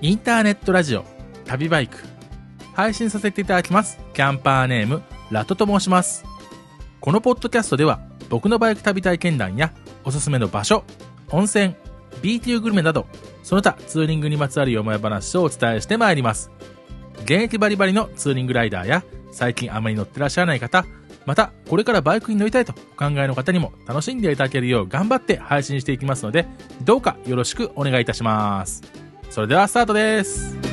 インターネットラジオ旅バイク。配信させていただきますキャンパーネームラトと申します。このポッドキャストでは僕のバイク旅体験談やおすすめの場所温泉 B 級グルメなどその他ツーリングにまつわるよもや話をお伝えしてまいります。現役バリバリのツーリングライダーや最近あまり乗ってらっしゃらない方またこれからバイクに乗りたいとお考えの方にも楽しんでいただけるよう頑張って配信していきますのでどうかよろしくお願いいたします。それではスタートです。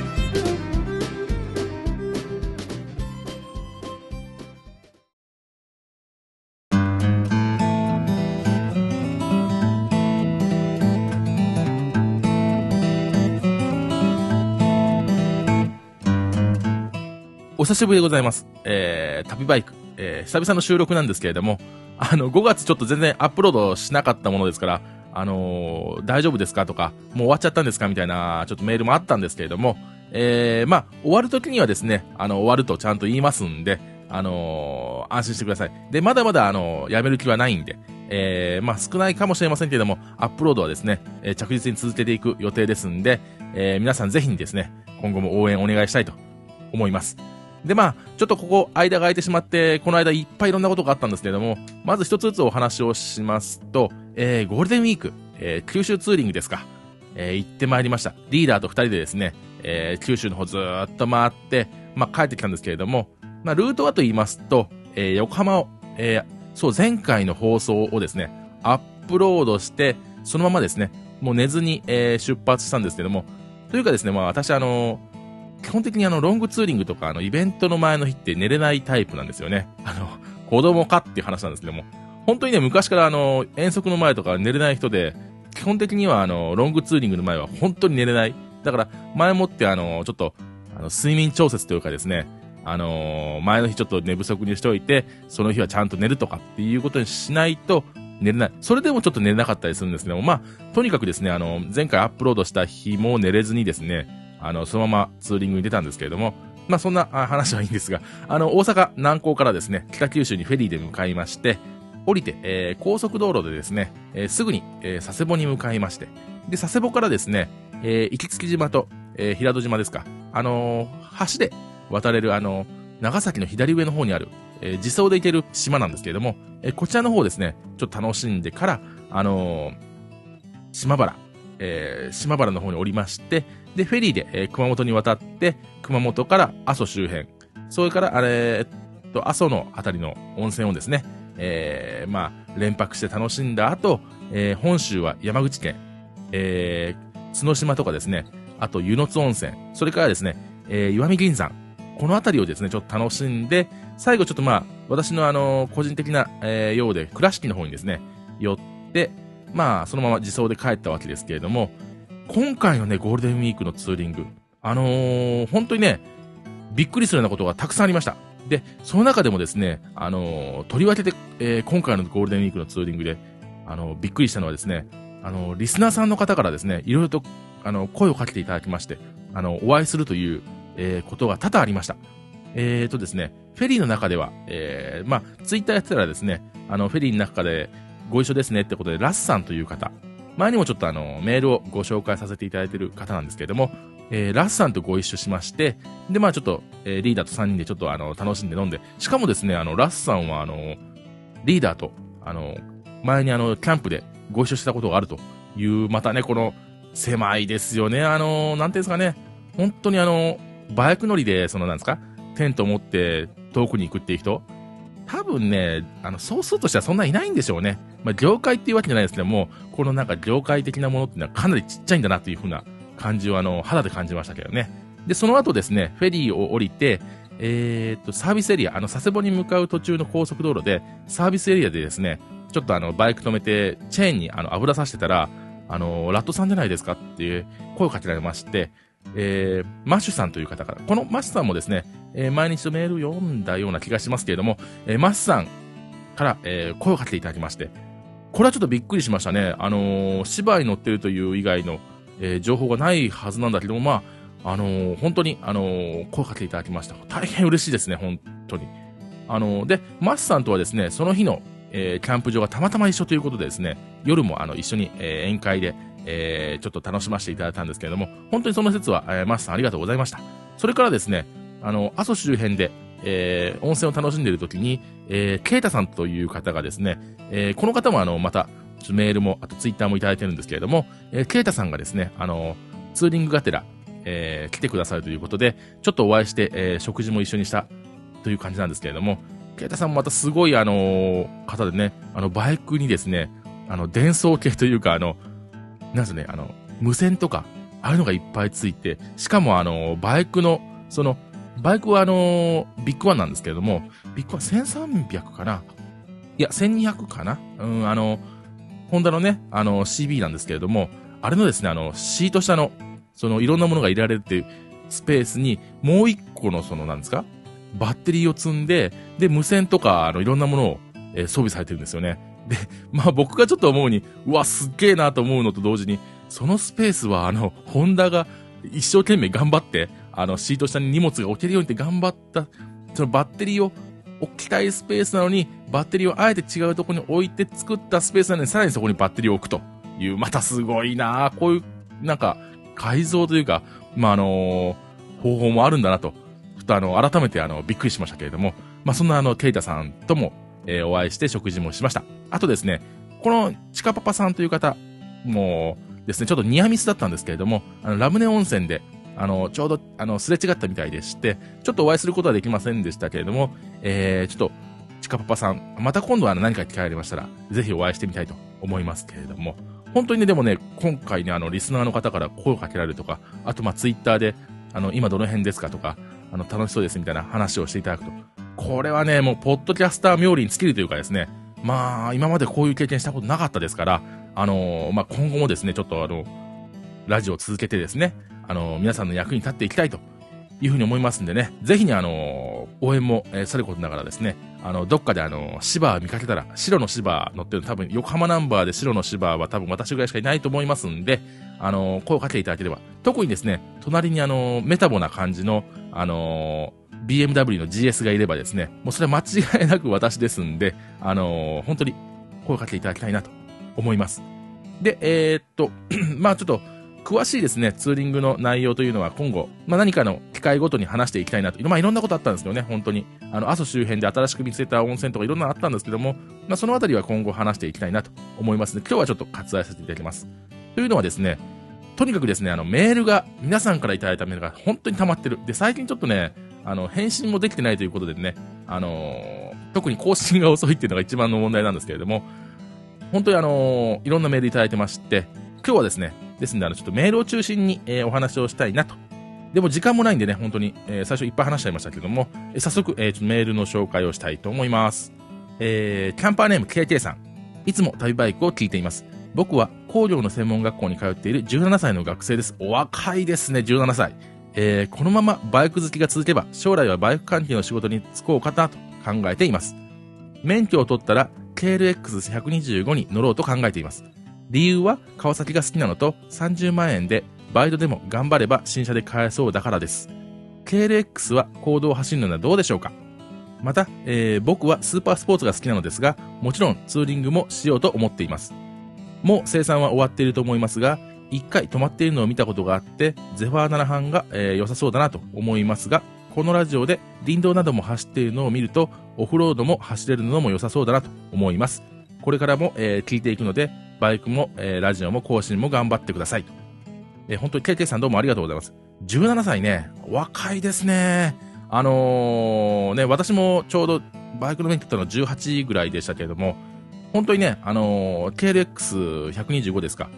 久しぶりでございます。えー、旅バイク、えー、久々の収録なんですけれども、あの、5月ちょっと全然アップロードしなかったものですから、あのー、大丈夫ですかとか、もう終わっちゃったんですかみたいな、ちょっとメールもあったんですけれども、えー、まあ、終わる時にはですね、あの、終わるとちゃんと言いますんで、あのー、安心してください。で、まだまだ、あのー、やめる気はないんで、えー、まあ、少ないかもしれませんけれども、アップロードはですね、えー、着実に続けていく予定ですんで、えー、皆さんぜひにですね、今後も応援お願いしたいと思います。で、まあ、ちょっとここ、間が空いてしまって、この間いっぱいいろんなことがあったんですけれども、まず一つずつお話をしますと、えー、ゴールデンウィーク、えー、九州ツーリングですか、えー、行ってまいりました。リーダーと二人でですね、えー、九州の方ずっと回って、まあ、帰ってきたんですけれども、まあ、ルートはと言いますと、えー、横浜を、えー、そう、前回の放送をですね、アップロードして、そのままですね、もう寝ずに、えー、出発したんですけども、というかですね、まあ私あのー基本的にあの、ロングツーリングとか、あの、イベントの前の日って寝れないタイプなんですよね。あの、子供かっていう話なんですけども、本当にね、昔からあの、遠足の前とか寝れない人で、基本的にはあの、ロングツーリングの前は本当に寝れない。だから、前もってあの、ちょっと、あの、睡眠調節というかですね、あのー、前の日ちょっと寝不足にしておいて、その日はちゃんと寝るとかっていうことにしないと、寝れない。それでもちょっと寝れなかったりするんですけども、まあ、とにかくですね、あの、前回アップロードした日も寝れずにですね、あの、そのままツーリングに出たんですけれども、まあそんな話はいいんですが、あの、大阪南港からですね、北九州にフェリーで向かいまして、降りて、えー、高速道路でですね、えー、すぐに、えー、佐世保に向かいまして、で、佐世保からですね、えー、行き島と、えー、平戸島ですか、あのー、橋で渡れる、あのー、長崎の左上の方にある、えー、自走で行ける島なんですけれども、えー、こちらの方ですね、ちょっと楽しんでから、あのー、島原、えー、島原の方に降りまして、で、フェリーで、えー、熊本に渡って、熊本から阿蘇周辺、それから、あれ、えっと、阿蘇のあたりの温泉をですね、えー、まあ、連泊して楽しんだ後、えー、本州は山口県、えー、角島とかですね、あと湯の津温泉、それからですね、えー、岩見銀山、このあたりをですね、ちょっと楽しんで、最後ちょっとまあ、私のあの、個人的な、えー、ようで、倉敷の方にですね、寄って、まあ、そのまま自走で帰ったわけですけれども、今回のね、ゴールデンウィークのツーリング、あのー、本当にね、びっくりするようなことがたくさんありました。で、その中でもですね、あのー、とりわけて、えー、今回のゴールデンウィークのツーリングで、あのー、びっくりしたのはですね、あのリスナーさんの方からですね、いろいろと、あの、声をかけていただきまして、あの、お会いするという、えことが多々ありました。えーとですね、フェリーの中では、えー、まあ、ツイッターやってたらですね、あの、フェリーの中でご一緒ですねってことで、ラスさんという方、前にもちょっとあの、メールをご紹介させていただいている方なんですけれども、えー、ラスさんとご一緒しまして、で、まあちょっと、えー、リーダーと3人でちょっとあの、楽しんで飲んで、しかもですね、あの、ラスさんはあの、リーダーと、あの、前にあの、キャンプでご一緒したことがあるという、またね、この、狭いですよね、あの、なんていうんですかね、本当にあの、バイク乗りで、そのなんですか、テント持って遠くに行くっていう人、多分ね、あの、総数としてはそんないないんでしょうね。まあ、業界っていうわけじゃないですけども、このなんか業界的なものっていうのはかなりちっちゃいんだなというふうな感じをあの、肌で感じましたけどね。で、その後ですね、フェリーを降りて、えー、っと、サービスエリア、あの、佐世保に向かう途中の高速道路で、サービスエリアでですね、ちょっとあの、バイク止めて、チェーンにあの、油さしてたら、あの、ラットさんじゃないですかっていう声をかけられまして、えー、マッシュさんという方から、このマッシュさんもですね、えー、毎日メール読んだような気がしますけれども、えー、マッシュさんから、えー、声をかけていただきまして、これはちょっとびっくりしましたね。あのー、 CB乗ってるという以外の、えー、情報がないはずなんだけども、まあ、あのー、本当に、あのー、声かけていただきました。大変嬉しいですね、本当に。あの、で、マスさんとはですね、その日の、えー、キャンプ場がたまたま一緒ということでですね、夜もあの、一緒に、えー、宴会で、えー、ちょっと楽しませていただいたんですけれども、本当にその説は、えー、マスさんありがとうございました。それからですね、あの、阿蘇周辺で、えー、温泉を楽しんでいる時に、えー、ケイタさんという方がですね、えー、この方もあの、また、メールも、あとツイッターもいただいてるんですけれども、えー、ケイタさんがですね、あの、ツーリングがてら、えー、来てくださるということで、ちょっとお会いして、えー、食事も一緒にしたという感じなんですけれども、ケイタさんもまたすごいあのー、方でね、あの、バイクにですね、あの、電装系というか、あの、なんすね、あの、無線とか、ああいうのがいっぱいついて、しかもあの、バイクの、その、バイクはあの、ビッグワンなんですけれども、ビッグワン1300かな？いや、1200かな？うん、あの、ホンダのね、あの、CB なんですけれども、あれのですね、あの、シート下の、その、いろんなものが入れられるっていうスペースに、もう一個の、その、なんですか？バッテリーを積んで、で、無線とか、あの、いろんなものを、えー、装備されてるんですよね。で、まあ僕がちょっと思うに、うわ、すっげえなと思うのと同時に、そのスペースは、あの、ホンダが一生懸命頑張って、あの、シート下に荷物が置けるようにって頑張った、そのバッテリーを置きたいスペースなのに、バッテリーをあえて違うとこに置いて作ったスペースなのに、さらにそこにバッテリーを置くと。いう、またすごいな。こういう、なんか、改造というか、まあ、あのー、方法もあるんだなと、ふとあの、改めてあの、びっくりしましたけれども、まあ、そんなあの、ケイタさんとも、えー、お会いして食事もしました。あとですね、この、チカパパさんという方、もうですね、ちょっとニアミスだったんですけれども、あの、ラムネ温泉で、あの、ちょうど、あの、すれ違ったみたいでして、ちょっとお会いすることはできませんでしたけれども、えー、ちょっと、チカパパさん、また今度は何か機会ありましたら、ぜひお会いしてみたいと思いますけれども、本当にね、でもね、今回ね、あの、リスナーの方から声をかけられるとか、あと、まあ、ツイッターで、あの、今どの辺ですかとか、あの、楽しそうですみたいな話をしていただくと。これはね、もう、ポッドキャスター冥利に尽きるというかですね、まあ、今までこういう経験したことなかったですから、あのー、まあ、今後もですね、ちょっとあの、ラジオを続けてですね、あの、皆さんの役に立っていきたいというふうに思いますんでね、ぜひにあの、応援も、えー、さることながらですね、あの、どっかであの、芝見かけたら、白の芝乗ってる多分、横浜ナンバーで白の芝は多分私ぐらいしかいないと思いますんで、あの、声をかけていただければ。特にですね、隣にあの、メタボな感じの、あの BMW の GS がいればですね、もうそれは間違いなく私ですんで、あの本当に声をかけていただきたいなと思います。で、えー、っと、まあちょっと、詳しいですね、ツーリングの内容というのは今後、まあ何かの機会ごとに話していきたいなと。まあいろんなことあったんですけどね、本当に。あの、阿蘇周辺で新しく見つけた温泉とかいろんなのあったんですけども、まあそのあたりは今後話していきたいなと思いますので、今日はちょっと割愛させていただきます。というのはですね、とにかくですね、あの、メールが、皆さんからいただいたメールが本当に溜まってる。で、最近ちょっとね、あの、返信もできてないということでね、あのー、特に更新が遅いっていうのが一番の問題なんですけれども、本当にあのー、いろんなメールいただいてまして、今日はですね、ですんで、あの、ちょっとメールを中心に、えー、お話をしたいなと。でも時間もないんでね、本当に、えー、最初いっぱい話しちゃいましたけども、えー、早速、えー、ちょっとメールの紹介をしたいと思います。えー、キャンパーネーム KK さん。いつも旅バイクを聞いています。僕は工業の専門学校に通っている17歳の学生です。お若いですね、17歳。えー、このままバイク好きが続けば、将来はバイク関係の仕事に就こうかなと考えています。免許を取ったら、KLX125 に乗ろうと考えています。理由は、川崎が好きなのと、30万円で、バイトでも頑張れば新車で買えそうだからです。KLX は公道を走るのはどうでしょうか？また、えー、僕はスーパースポーツが好きなのですが、もちろんツーリングもしようと思っています。もう生産は終わっていると思いますが、一回止まっているのを見たことがあって、ゼファー7班が、えー、良さそうだなと思いますが、このラジオで林道なども走っているのを見ると、オフロードも走れるのも良さそうだなと思います。これからも、えー、聞いていくので、バイクも、えー、ラジオも更新も頑張ってくださいと。えー、本当に KK さんどうもありがとうございます。17歳ね、若いですね。あのー、ね、私もちょうどバイクの免許取ったの18ぐらいでしたけれども、本当にね、あのー、KLX125 ですか。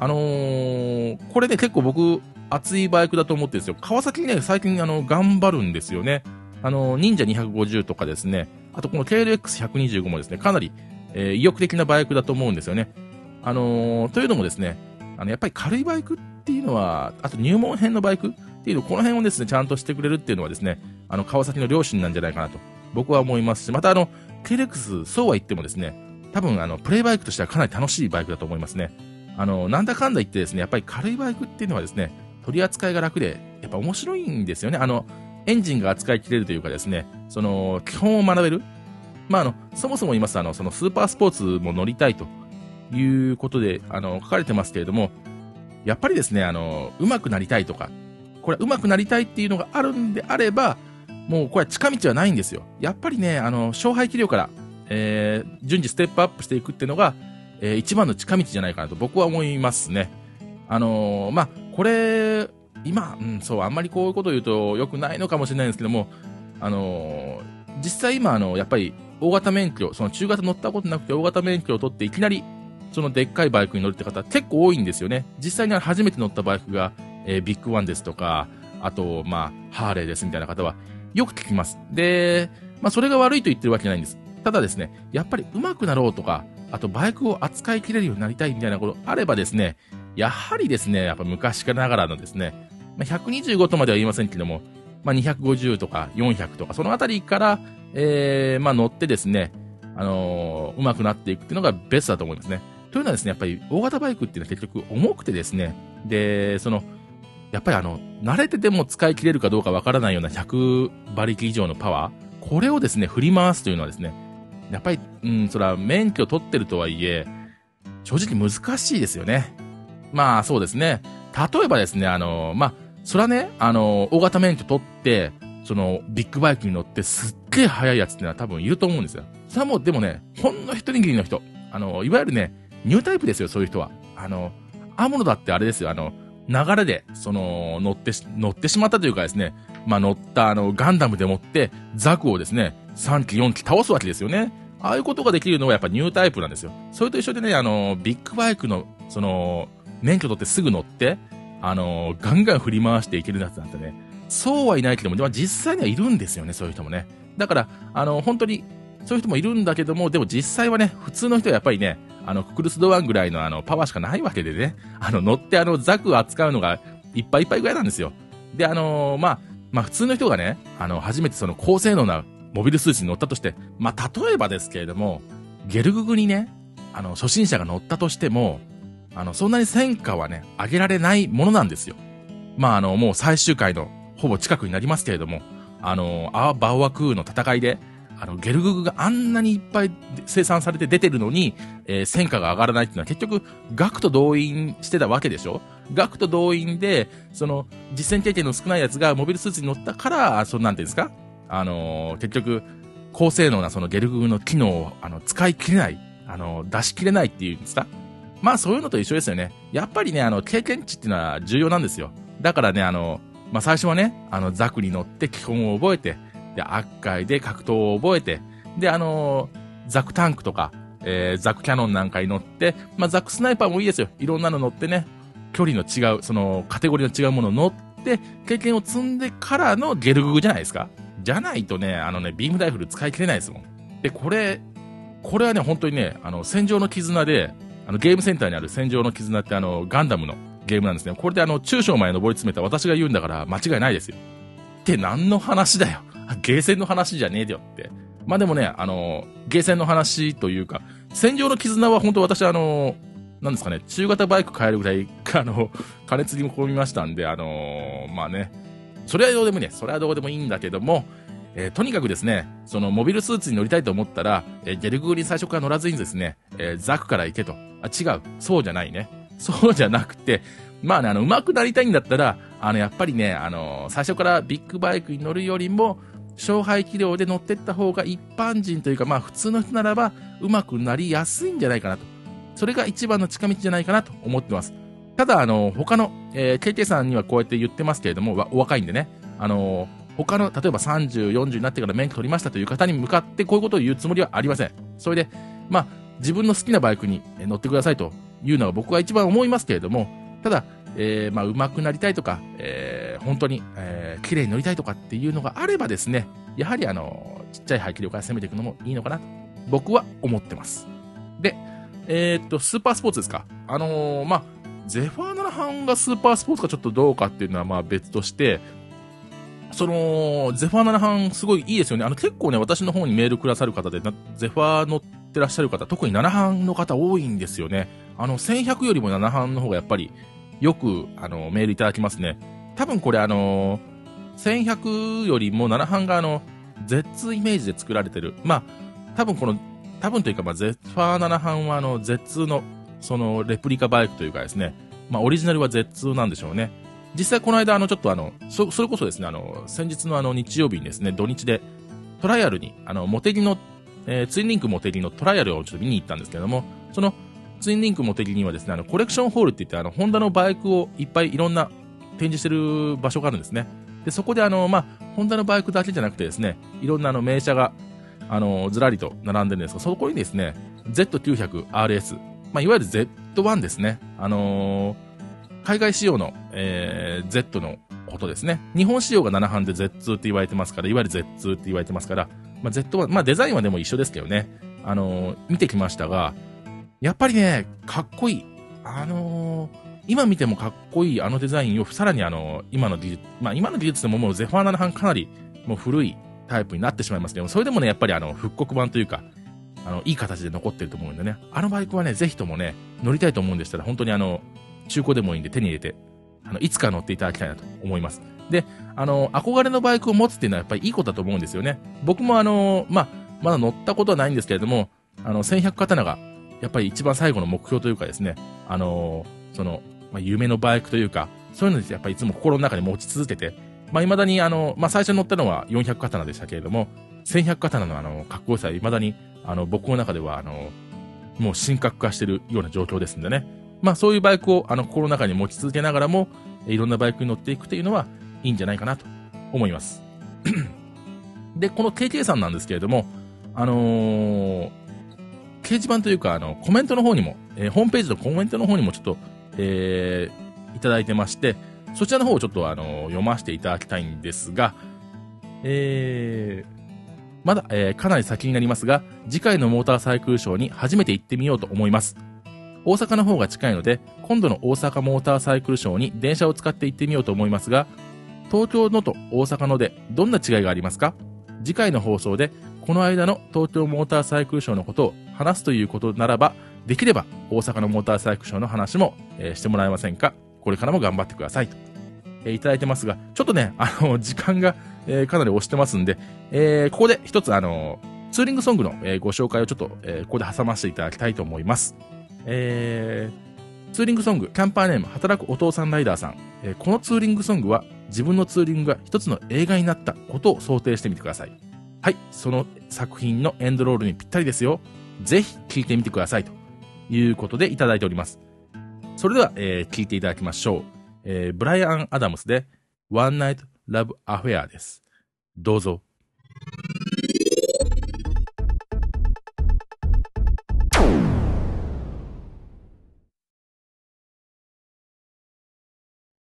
あのー、これね、結構僕、熱いバイクだと思ってるんですよ。川崎ね、最近、あの、頑張るんですよね。あの、忍者250とかですね、あとこの KLX125 もですね、かなり、えー、意欲的なバイクだと思うんですよね。あのー、というのもですね、あの、やっぱり軽いバイクっていうのは、あと入門編のバイクっていうの、この辺をですね、ちゃんとしてくれるっていうのはですね、あの、川崎の両親なんじゃないかなと、僕は思いますし、またあの、KLX、そうは言ってもですね、多分あの、プレイバイクとしてはかなり楽しいバイクだと思いますね。あの、なんだかんだ言ってですね、やっぱり軽いバイクっていうのはですね、取り扱いが楽で、やっぱ面白いんですよね。あの、エンジンが扱いきれるというかですね、その、基本を学べる。まあ、あの、そもそも言いますと、あの、そのスーパースポーツも乗りたいということで、あの、書かれてますけれども、やっぱりですね、あの、上手くなりたいとか、これ上手くなりたいっていうのがあるんであれば、もうこれは近道はないんですよ。やっぱりね、あの、勝敗器量から、えー、順次ステップアップしていくっていうのが、えー、一番の近道じゃないかなと僕は思いますね。あのー、まあ、これ、今、うん、そう、あんまりこういうことを言うと良くないのかもしれないんですけども、あのー、実際今、あの、やっぱり、大型免許、その中型乗ったことなくて大型免許を取っていきなり、そのでっかいバイクに乗るって方結構多いんですよね。実際に初めて乗ったバイクが、えー、ビッグワンですとか、あと、まあ、ハーレーですみたいな方は、よく聞きます。で、まあ、それが悪いと言ってるわけじゃないんです。ただですね、やっぱり上手くなろうとか、あとバイクを扱いきれるようになりたいみたいなことあればですね、やはりですね、やっぱ昔からながらのですね、まあ、125とまでは言いませんけども、まあ、250とか400とか、そのあたりから、えー、まあ乗ってですね、あのー、上手くなっていくっていうのがベストだと思いますね。というのはですね、やっぱり大型バイクっていうのは結局重くてですね、で、その、やっぱりあの、慣れてても使い切れるかどうかわからないような100馬力以上のパワー、これをですね、振り回すというのはですね、やっぱり、うん、そら、免許取ってるとはいえ、正直難しいですよね。まあ、そうですね。例えばですね、あの、まあ、そらね、あの、大型免許取って、その、ビッグバイクに乗ってすっげえ速いやつってのは多分いると思うんですよ。それはもう、でもね、ほんの一握りの人。あの、いわゆるね、ニュータイプですよ、そういう人は。あの、アモノだってあれですよ、あの、流れで、その、乗って、乗ってしまったというかですね、まあ、乗ったあの、ガンダムでもって、ザクをですね、3機、4機倒すわけですよね。ああいうことができるのはやっぱニュータイプなんですよ。それと一緒でね、あの、ビッグバイクの、その、免許取ってすぐ乗って、あの、ガンガン振り回していけるやつなんてね、そうはいないけども、実際にはいるんですよね、そういう人もね。だから、あの、本当に、そういう人もいるんだけども、でも実際はね、普通の人はやっぱりね、あの、ククルスドワンぐらいのあの、パワーしかないわけでね、あの、乗ってあの、ザクを扱うのがいっぱいいっぱいぐらいなんですよ。で、あのー、まあ、まあ、普通の人がね、あの、初めてその高性能なモビルスーツに乗ったとして、まあ、例えばですけれども、ゲルググにね、あの、初心者が乗ったとしても、あの、そんなに戦果はね、上げられないものなんですよ。まあ、あの、もう最終回のほぼ近くになりますけれども、あの、アーバーワクーの戦いで、あの、ゲルググがあんなにいっぱい生産されて出てるのに、えー、戦果が上がらないっていうのは結局、額と動員してたわけでしょ？額と動員で、その、実践経験の少ないやつがモビルスーツに乗ったから、その、なんていうんですか？あのー、結局、高性能なそのゲルググの機能を、あの、使い切れない、あの、出し切れないっていうんですか？まあそういうのと一緒ですよね。やっぱりね、あの、経験値っていうのは重要なんですよ。だからね、あの、まあ最初はね、あの、ザクに乗って基本を覚えて、で、悪海で格闘を覚えて、で、あのザクタンクとか、えー、ザクキャノンなんかに乗って、まあザクスナイパーもいいですよ。いろんなの乗ってね、距離の違う、その、カテゴリーの違うものを乗って、経験を積んでからのゲルググじゃないですか。じゃないとね、あのね、ビームライフル使い切れないですもん。で、これ、これはね、本当にね、あの、戦場の絆で、あの、ゲームセンターにある戦場の絆ってあの、ガンダムのゲームなんですね。これであの、中小まで登り詰めた私が言うんだから間違いないですよ。って何の話だよ。ゲーセンの話じゃねえよって。まあでもね、あの、ゲーセンの話というか、戦場の絆は本当私あの、なんですかね、中型バイク買えるぐらい、あの、金継ぎも込みましたんで、あのまあね、それはどうでもいいね、それはどうでもいいんだけども、えー、とにかくですね、そのモビルスーツに乗りたいと思ったら、えー、ゲルググに最初から乗らずにですね、えー、ザクから行けと。あ、違う。そうじゃないね。そうじゃなくて、まあね、あの、上手くなりたいんだったら、あの、やっぱりね、あの、最初からビッグバイクに乗るよりも、勝敗器量で乗ってった方が一般人というか、まあ普通の人ならば、上手くなりやすいんじゃないかなと。それが一番の近道じゃないかなと思ってます。ただ、あの、他の、えー、KK さんにはこうやって言ってますけれども、お若いんでね、あの、他の、例えば30、40になってから免許取りましたという方に向かってこういうことを言うつもりはありません。それで、まあ、自分の好きなバイクに乗ってくださいというのが僕は一番思いますけれども、ただ、えー、まあ、上手くなりたいとか、えー、本当に、えー、綺麗に乗りたいとかっていうのがあればですね、やはりあの、ちっちゃい排気量から攻めていくのもいいのかなと、僕は思ってます。で、えー、っと、スーパースポーツですか？あのー、まあ、ゼファー7班がスーパースポーツかちょっとどうかっていうのはまあ別として、その、ゼファー7班すごいいいですよね。あの結構ね、私の方にメールくださる方で、ゼファー乗ってらっしゃる方、特に7班の方多いんですよね。あの、1100よりも7班の方がやっぱりよく、あの、メールいただきますね。多分これあの1100よりも7班があの、Z イメージで作られてる。まあ、多分この、多分というか、まあ、ゼファー7班はあの、Z の、その、レプリカバイクというかですね、まあ、オリジナルは Z なんでしょうね。実際この間、あの、ちょっとあの、そ、それこそですね、あの、先日のあの、日曜日にですね、土日で、トライアルに、あの、モテギの、えー、ツインリンクモテギのトライアルをちょっと見に行ったんですけども、その、ツインリンクモテギにはですね、あの、コレクションホールって言って、あの、ホンダのバイクをいっぱいいろんな展示してる場所があるんですね。で、そこであの、まあ、ホンダのバイクだけじゃなくてですね、いろんなあの、名車が、あの、ずらりと並んでるんですが、そこにですね、Z900RS、まあ、いわゆる Z1 ですね。あのー海外仕様の、えー、Z のことですね。日本仕様が7班で Z2 って言われてますから、いわゆる Z2 って言われてますから、まあ、Z1、まあ、デザインはでも一緒ですけどね。あのー、見てきましたが、やっぱりね、かっこいい。あのー、今見てもかっこいいあのデザインをさらにあの、今の技術、まあ今の技術でももうゼファー7班かなりもう古いタイプになってしまいますけども、それでもね、やっぱりあの、復刻版というか、あの、いい形で残ってると思うんでね、あのバイクはね、ぜひともね、乗りたいと思うんでしたら、本当にあの、中古でもいいんで手に入れて、あの、いつか乗っていただきたいなと思います。で、あの、憧れのバイクを持つっていうのはやっぱりいいことだと思うんですよね。僕もあの、まあ、まだ乗ったことはないんですけれども、あの、1100刀が、やっぱり一番最後の目標というかですね、あの、その、まあ、夢のバイクというか、そういうのでやっぱりいつも心の中に持ち続けて、まあ、未だにあの、まあ、最初に乗ったのは400刀でしたけれども、1100刀のあの、かっこよさは未だに、あの、僕の中ではあの、もう深刻化してるような状況ですんでね。まあそういうバイクをあの心の中に持ち続けながらも、いろんなバイクに乗っていくというのはいいんじゃないかなと思います。で、この KK さんなんですけれども、あのー、掲示板というか、あの、コメントの方にも、えー、ホームページのコメントの方にもちょっと、えー、いただいてまして、そちらの方をちょっとあの、読ませていただきたいんですが、えー、まだ、えー、かなり先になりますが、次回のモーターサイクルショーに初めて行ってみようと思います。大阪の方が近いので、今度の大阪モーターサイクルショーに電車を使って行ってみようと思いますが、東京のと大阪のでどんな違いがありますか？次回の放送で、この間の東京モーターサイクルショーのことを話すということならば、できれば大阪のモーターサイクショーの話も、えー、してもらえませんか？これからも頑張ってくださいと、えー、いただいてますが、ちょっとね、あの、時間が、えー、かなり押してますんで、えー、ここで一つあの、ツーリングソングの、えー、ご紹介をちょっと、えー、ここで挟ませていただきたいと思います。えー、ツーリングソング、キャンパーネーム、働くお父さんライダーさん。えー、このツーリングソングは、自分のツーリングが一つの映画になったことを想定してみてください。はい、その作品のエンドロールにぴったりですよ。ぜひ聴いてみてください。ということでいただいております。それでは、えー、聴いていただきましょう。えー、ブライアン・アダムスで、One Night Love Affair です。どうぞ。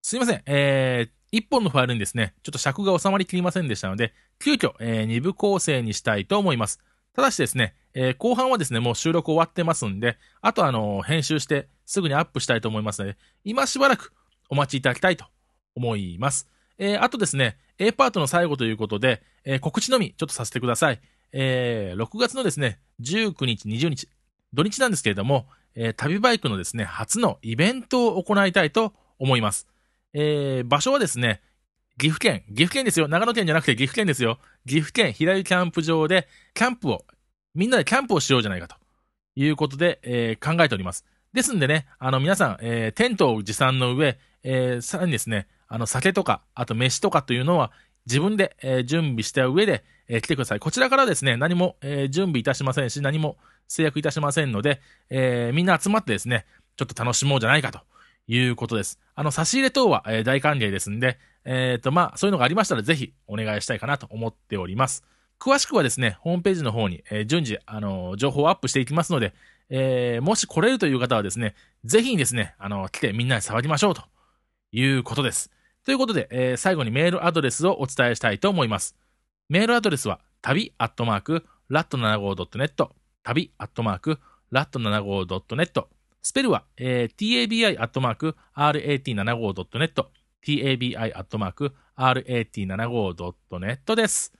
すいません。えー、一本のファイルにですね、ちょっと尺が収まりきりませんでしたので、急遽、えー、二部構成にしたいと思います。ただしですね、えー、後半はですね、もう収録終わってますんで、あとあの、編集してすぐにアップしたいと思いますので、今しばらくお待ちいただきたいと思います。えー、あとですね、A パートの最後ということで、えー、告知のみちょっとさせてください。えー、6月のですね、19日、20日、土日なんですけれども、えー、旅バイクのですね、初のイベントを行いたいと思います。えー、場所はですね、岐阜県、岐阜県ですよ。長野県じゃなくて岐阜県ですよ。岐阜県平井キャンプ場で、キャンプを、みんなでキャンプをしようじゃないかということで、えー、考えております。ですんでね、あの皆さん、えー、テントを持参の上、えー、さらにですね、あの酒とか、あと飯とかというのは自分で、えー、準備した上で、えー、来てください。こちらからですね、何も、えー、準備いたしませんし、何も制約いたしませんので、えー、みんな集まってですね、ちょっと楽しもうじゃないかということです。あの、差し入れ等は、えー、大歓迎ですんで、えっ、ー、と、まあ、そういうのがありましたらぜひお願いしたいかなと思っております。詳しくはですね、ホームページの方に、えー、順次、あのー、情報をアップしていきますので、えー、もし来れるという方はですね、ぜひですね、あのー、来てみんなで騒ぎましょうということです。ということで、えー、最後にメールアドレスをお伝えしたいと思います。メールアドレスは、旅アットマーク、ラット 75.net、旅アットマーク、ラット 75.net、スペルは、えー、tabi.rat75.net、tabi.rat75.net です。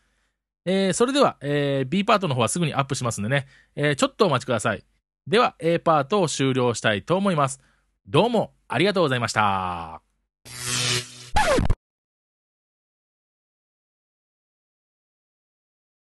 えー、それでは、えー、B パートの方はすぐにアップしますんでね、えー、ちょっとお待ちください。では、A パートを終了したいと思います。どうもありがとうございました。